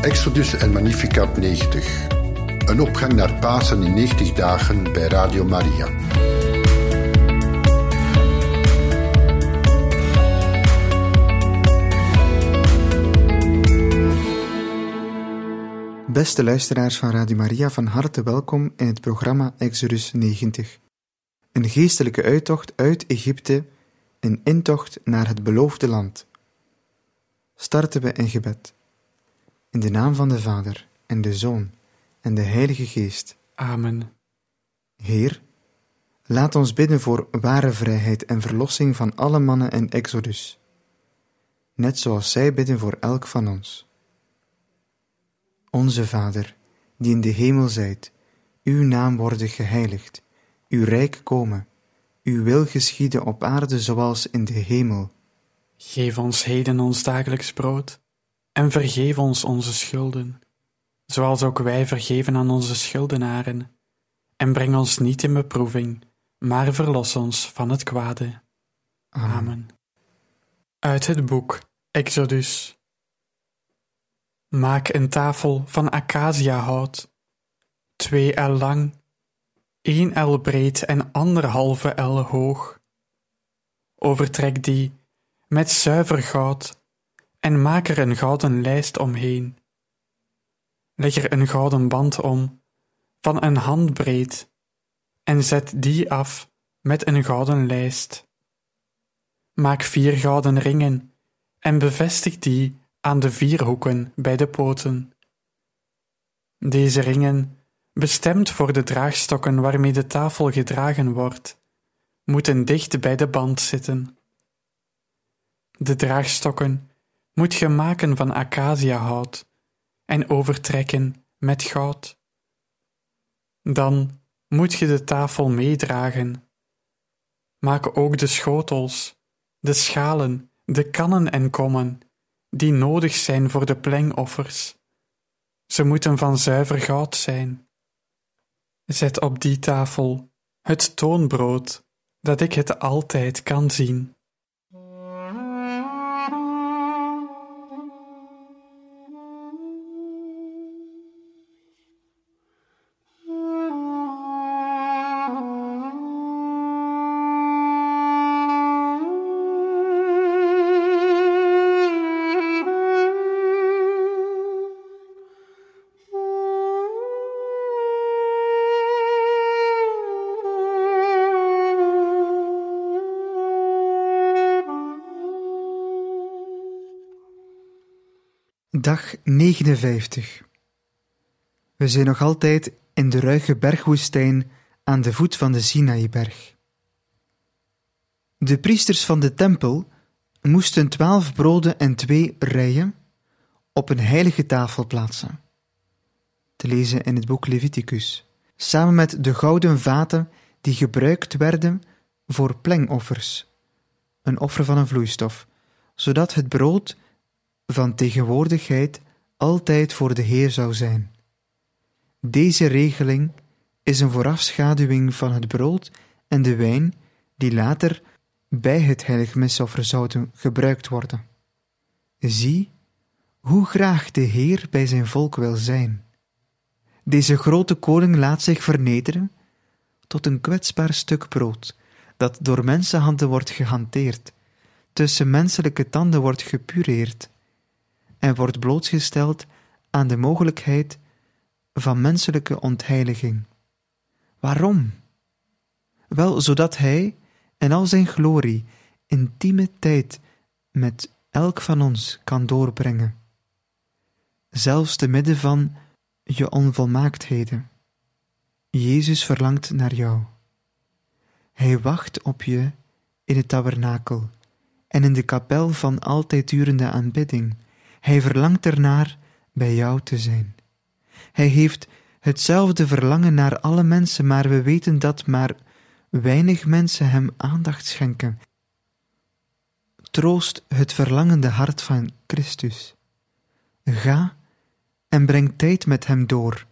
Exodus en Magnificat 90. Een opgang naar Pasen in 90 dagen bij Radio Maria. Beste luisteraars van Radio Maria, van harte welkom in het programma Exodus 90. Een geestelijke uittocht uit Egypte, een intocht naar het beloofde land. Starten we in gebed. In de naam van de Vader, en de Zoon, en de Heilige Geest. Amen. Heer, laat ons bidden voor ware vrijheid en verlossing van alle mannen in Exodus, net zoals zij bidden voor elk van ons. Onze Vader, die in de hemel zijt, uw naam worden geheiligd, uw rijk komen, uw wil geschieden op aarde zoals in de hemel. Geef ons heden ons dagelijks brood, en vergeef ons onze schulden, zoals ook wij vergeven aan onze schuldenaren. En breng ons niet in beproeving, maar verlos ons van het kwade. Amen. Uit het boek Exodus. Maak een tafel van acaciahout, twee el lang, één el breed en anderhalve el hoog. Overtrek die met zuiver goud en maak er een gouden lijst omheen. Leg er een gouden band om, van een handbreed, en zet die af met een gouden lijst. Maak vier gouden ringen en bevestig die aan de vier hoeken bij de poten. Deze ringen, bestemd voor de draagstokken waarmee de tafel gedragen wordt, moeten dicht bij de band zitten. De draagstokken moet je maken van acaciahout en overtrekken met goud. Dan moet je de tafel meedragen. Maak ook de schotels, de schalen, de kannen en kommen, die nodig zijn voor de plengoffers. Ze moeten van zuiver goud zijn. Zet op die tafel het toonbrood, dat ik het altijd kan zien. Dag 59. We zijn nog altijd in de ruige bergwoestijn aan de voet van de Sinaïberg. De priesters van de tempel moesten twaalf broden en twee rijen op een heilige tafel plaatsen. Te lezen in het boek Leviticus, samen met de gouden vaten die gebruikt werden voor plengoffers, een offer van een vloeistof, zodat het brood van tegenwoordigheid altijd voor de Heer zou zijn. Deze regeling is een voorafschaduwing van het brood en de wijn die later bij het heilig misoffer zouden gebruikt worden. Zie hoe graag de Heer bij zijn volk wil zijn. Deze grote koning laat zich vernederen tot een kwetsbaar stuk brood dat door mensenhanden wordt gehanteerd, tussen menselijke tanden wordt gepureerd en wordt blootgesteld aan de mogelijkheid van menselijke ontheiliging. Waarom? Wel, zodat hij en al zijn glorie intieme tijd met elk van ons kan doorbrengen, zelfs te midden van je onvolmaaktheden. Jezus verlangt naar jou. Hij wacht op je in het tabernakel en in de kapel van altijd durende aanbidding hij verlangt ernaar bij jou te zijn. Hij heeft hetzelfde verlangen naar alle mensen, maar we weten dat maar weinig mensen hem aandacht schenken. Troost het verlangende hart van Christus. Ga en breng tijd met hem door.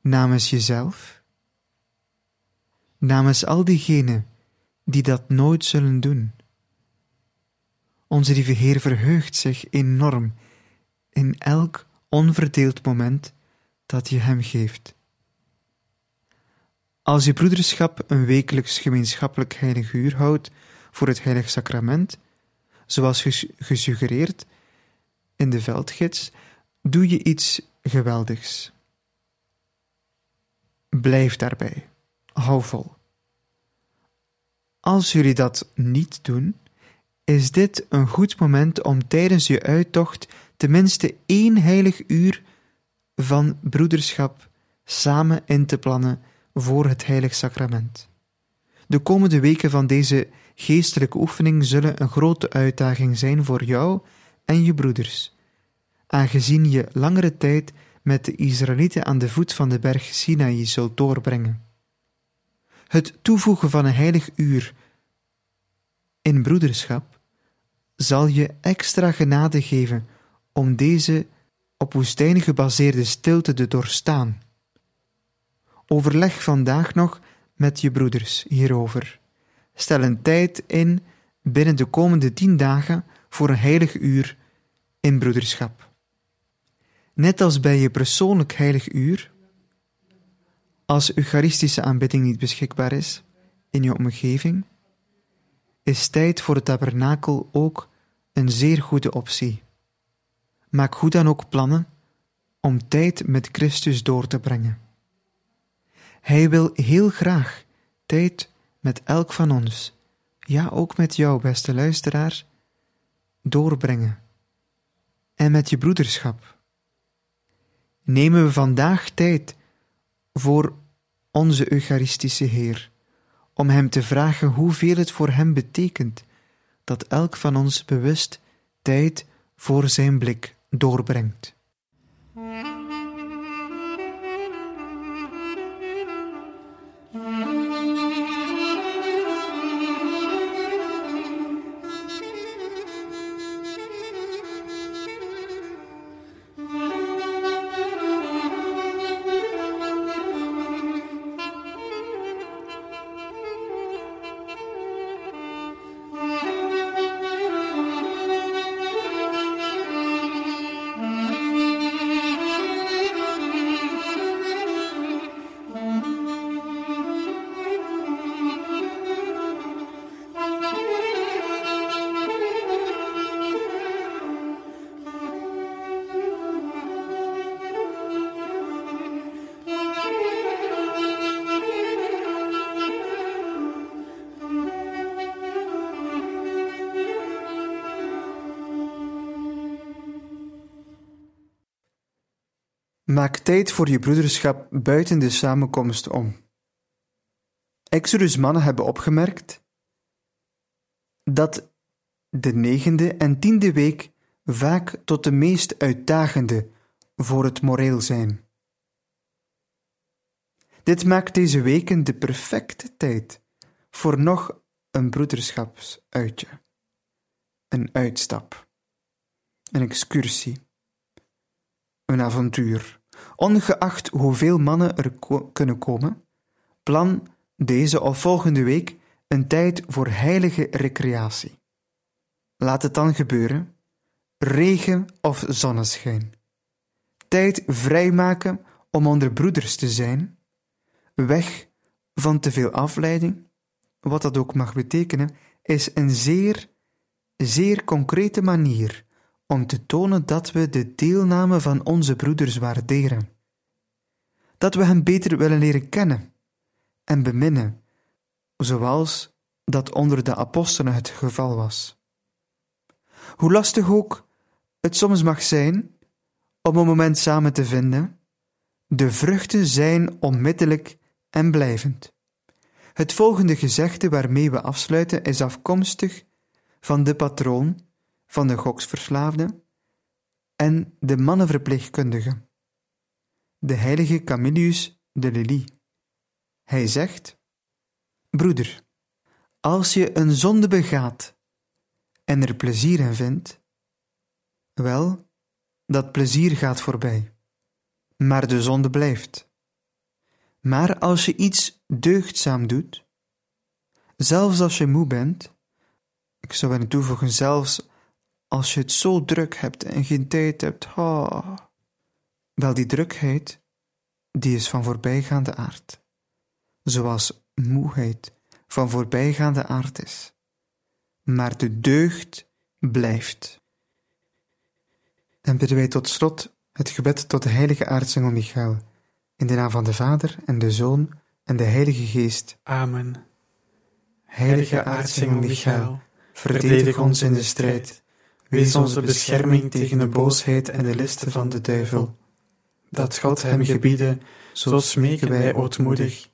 Namens jezelf, namens al diegenen die dat nooit zullen doen. Onze lieve Heer verheugt zich enorm in elk onverdeeld moment dat je hem geeft. Als je broederschap een wekelijks gemeenschappelijk heilig uur houdt voor het heilig sacrament, zoals gesuggereerd in de veldgids, doe je iets geweldigs. Blijf daarbij. Hou vol. Als jullie dat niet doen, is dit een goed moment om tijdens je uittocht tenminste één heilig uur van broederschap samen in te plannen voor het heilig sacrament. De komende weken van deze geestelijke oefening zullen een grote uitdaging zijn voor jou en je broeders, aangezien je langere tijd met de Israëlieten aan de voet van de berg Sinaï zult doorbrengen. Het toevoegen van een heilig uur in broederschap zal je extra genade geven om deze op woestijn gebaseerde stilte te doorstaan. Overleg vandaag nog met je broeders hierover. Stel een tijd in binnen de komende tien dagen voor een heilig uur in broederschap. Net als bij je persoonlijk heilig uur, als Eucharistische aanbidding niet beschikbaar is in je omgeving, is tijd voor het tabernakel ook een zeer goede optie. Maak goed dan ook plannen om tijd met Christus door te brengen. Hij wil heel graag tijd met elk van ons, ja ook met jou, beste luisteraar, doorbrengen. En met je broederschap. Nemen we vandaag tijd voor onze Eucharistische Heer, om Hem te vragen hoeveel het voor Hem betekent dat elk van ons bewust tijd voor Zijn blik doorbrengt. Maak tijd voor je broederschap buiten de samenkomst om. Exodus mannen hebben opgemerkt dat de negende en tiende week vaak tot de meest uitdagende voor het moreel zijn. Dit maakt deze weken de perfecte tijd voor nog een broederschapsuitje, een uitstap, een excursie, een avontuur Ongeacht hoeveel mannen er kunnen komen, plan deze of volgende week een tijd voor heilige recreatie. Laat het dan gebeuren, regen of zonneschijn. Tijd vrijmaken om onder broeders te zijn, weg van te veel afleiding, wat dat ook mag betekenen, is een zeer, zeer concrete manier om te tonen dat we de deelname van onze broeders waarderen. Dat we hen beter willen leren kennen en beminnen, zoals dat onder de apostelen het geval was. Hoe lastig ook het soms mag zijn om een moment samen te vinden, de vruchten zijn onmiddellijk en blijvend. Het volgende gezegde waarmee we afsluiten is afkomstig van de patroon van de goksverslaafde en de mannenverpleegkundige, de heilige Camillus de Lely. Hij zegt: Broeder, als je een zonde begaat en er plezier in vindt, wel, dat plezier gaat voorbij, maar de zonde blijft. Maar als je iets deugdzaam doet, zelfs als je moe bent, ik zou willen toevoegen, zelfs als je het zo druk hebt en geen tijd hebt, ha, Wel, die drukheid, die is van voorbijgaande aard, zoals moeheid van voorbijgaande aard is. Maar de deugd blijft. En bidden wij tot slot het gebed tot de heilige aartsengel Michael, in de naam van de Vader en de Zoon en de Heilige Geest. Amen. Heilige aartsengel Michael, verdedig ons in de strijd. Wees onze bescherming tegen de boosheid en de listen van de duivel. Dat God hem gebiede, zo smeken wij ootmoedig.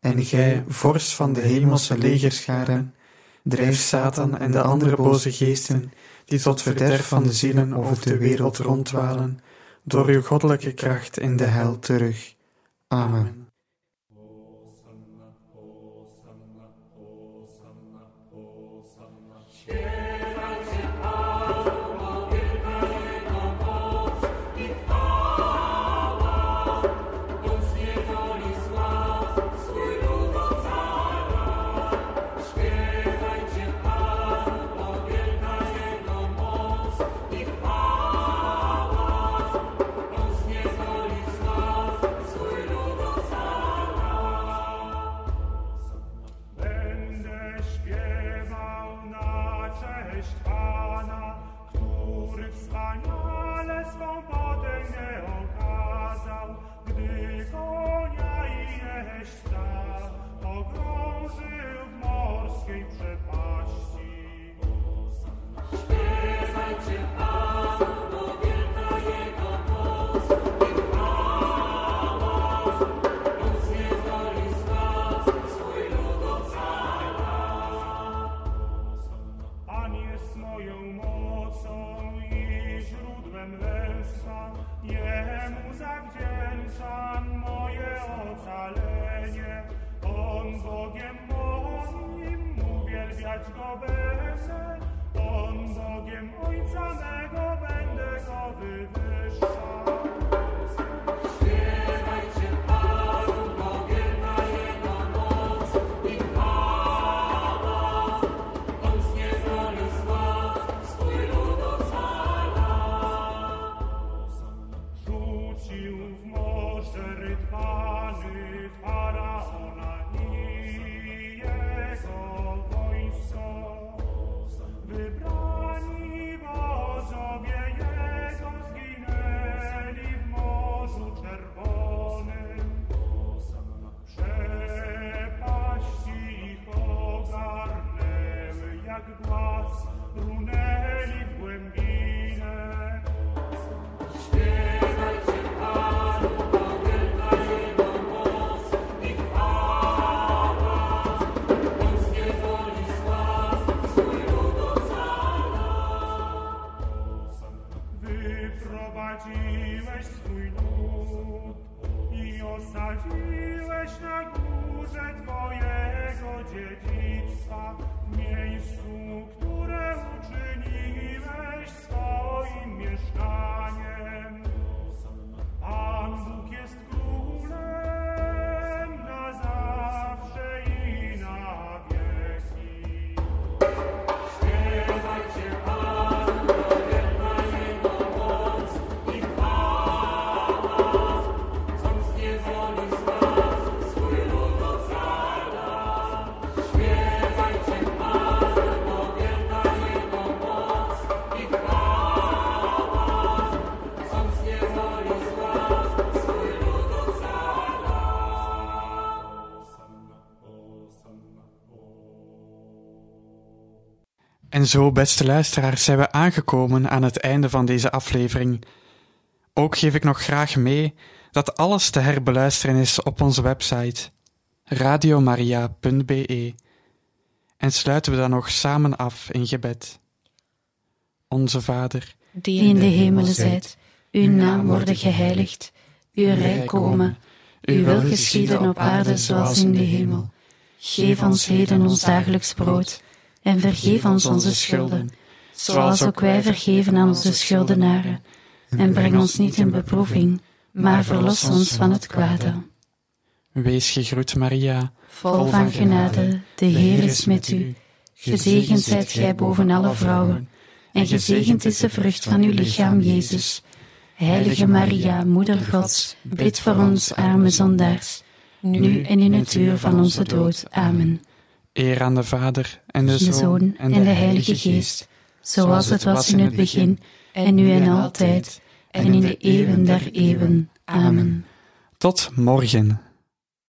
En gij, vorst van de hemelse legerscharen, drijf Satan en de andere boze geesten, die tot verderf van de zielen over de wereld rondwalen, door uw goddelijke kracht in de hel terug. Amen. on zogiem moim uwielbiać go on zogiem ojca mego będę go wywyższał. En zo, beste luisteraars, zijn we aangekomen aan het einde van deze aflevering. Ook geef ik nog graag mee dat alles te herbeluisteren is op onze website radiomaria.be. En sluiten we dan nog samen af in gebed. Onze Vader, die in de hemelen zijt, uw naam worden geheiligd, uw rijk komen, uw wil geschieden op aarde zoals in de hemel. Geef ons heden ons dagelijks brood en vergeef ons onze schulden, zoals ook wij vergeven aan onze schuldenaren. En breng ons niet in beproeving, maar verlos ons van het kwade. Wees gegroet, Maria, vol van genade, de Heer is met u. Gezegend zijt gij boven alle vrouwen, en gezegend is de vrucht van uw lichaam, Jezus. Heilige Maria, Moeder Gods, bid voor ons arme zondaars, nu en in het uur van onze dood. Amen. Eer aan de Vader en de, De Zoon en de Heilige Geest, zoals het was in het begin, en nu en altijd, en in de eeuwen der eeuwen. Amen. Tot morgen.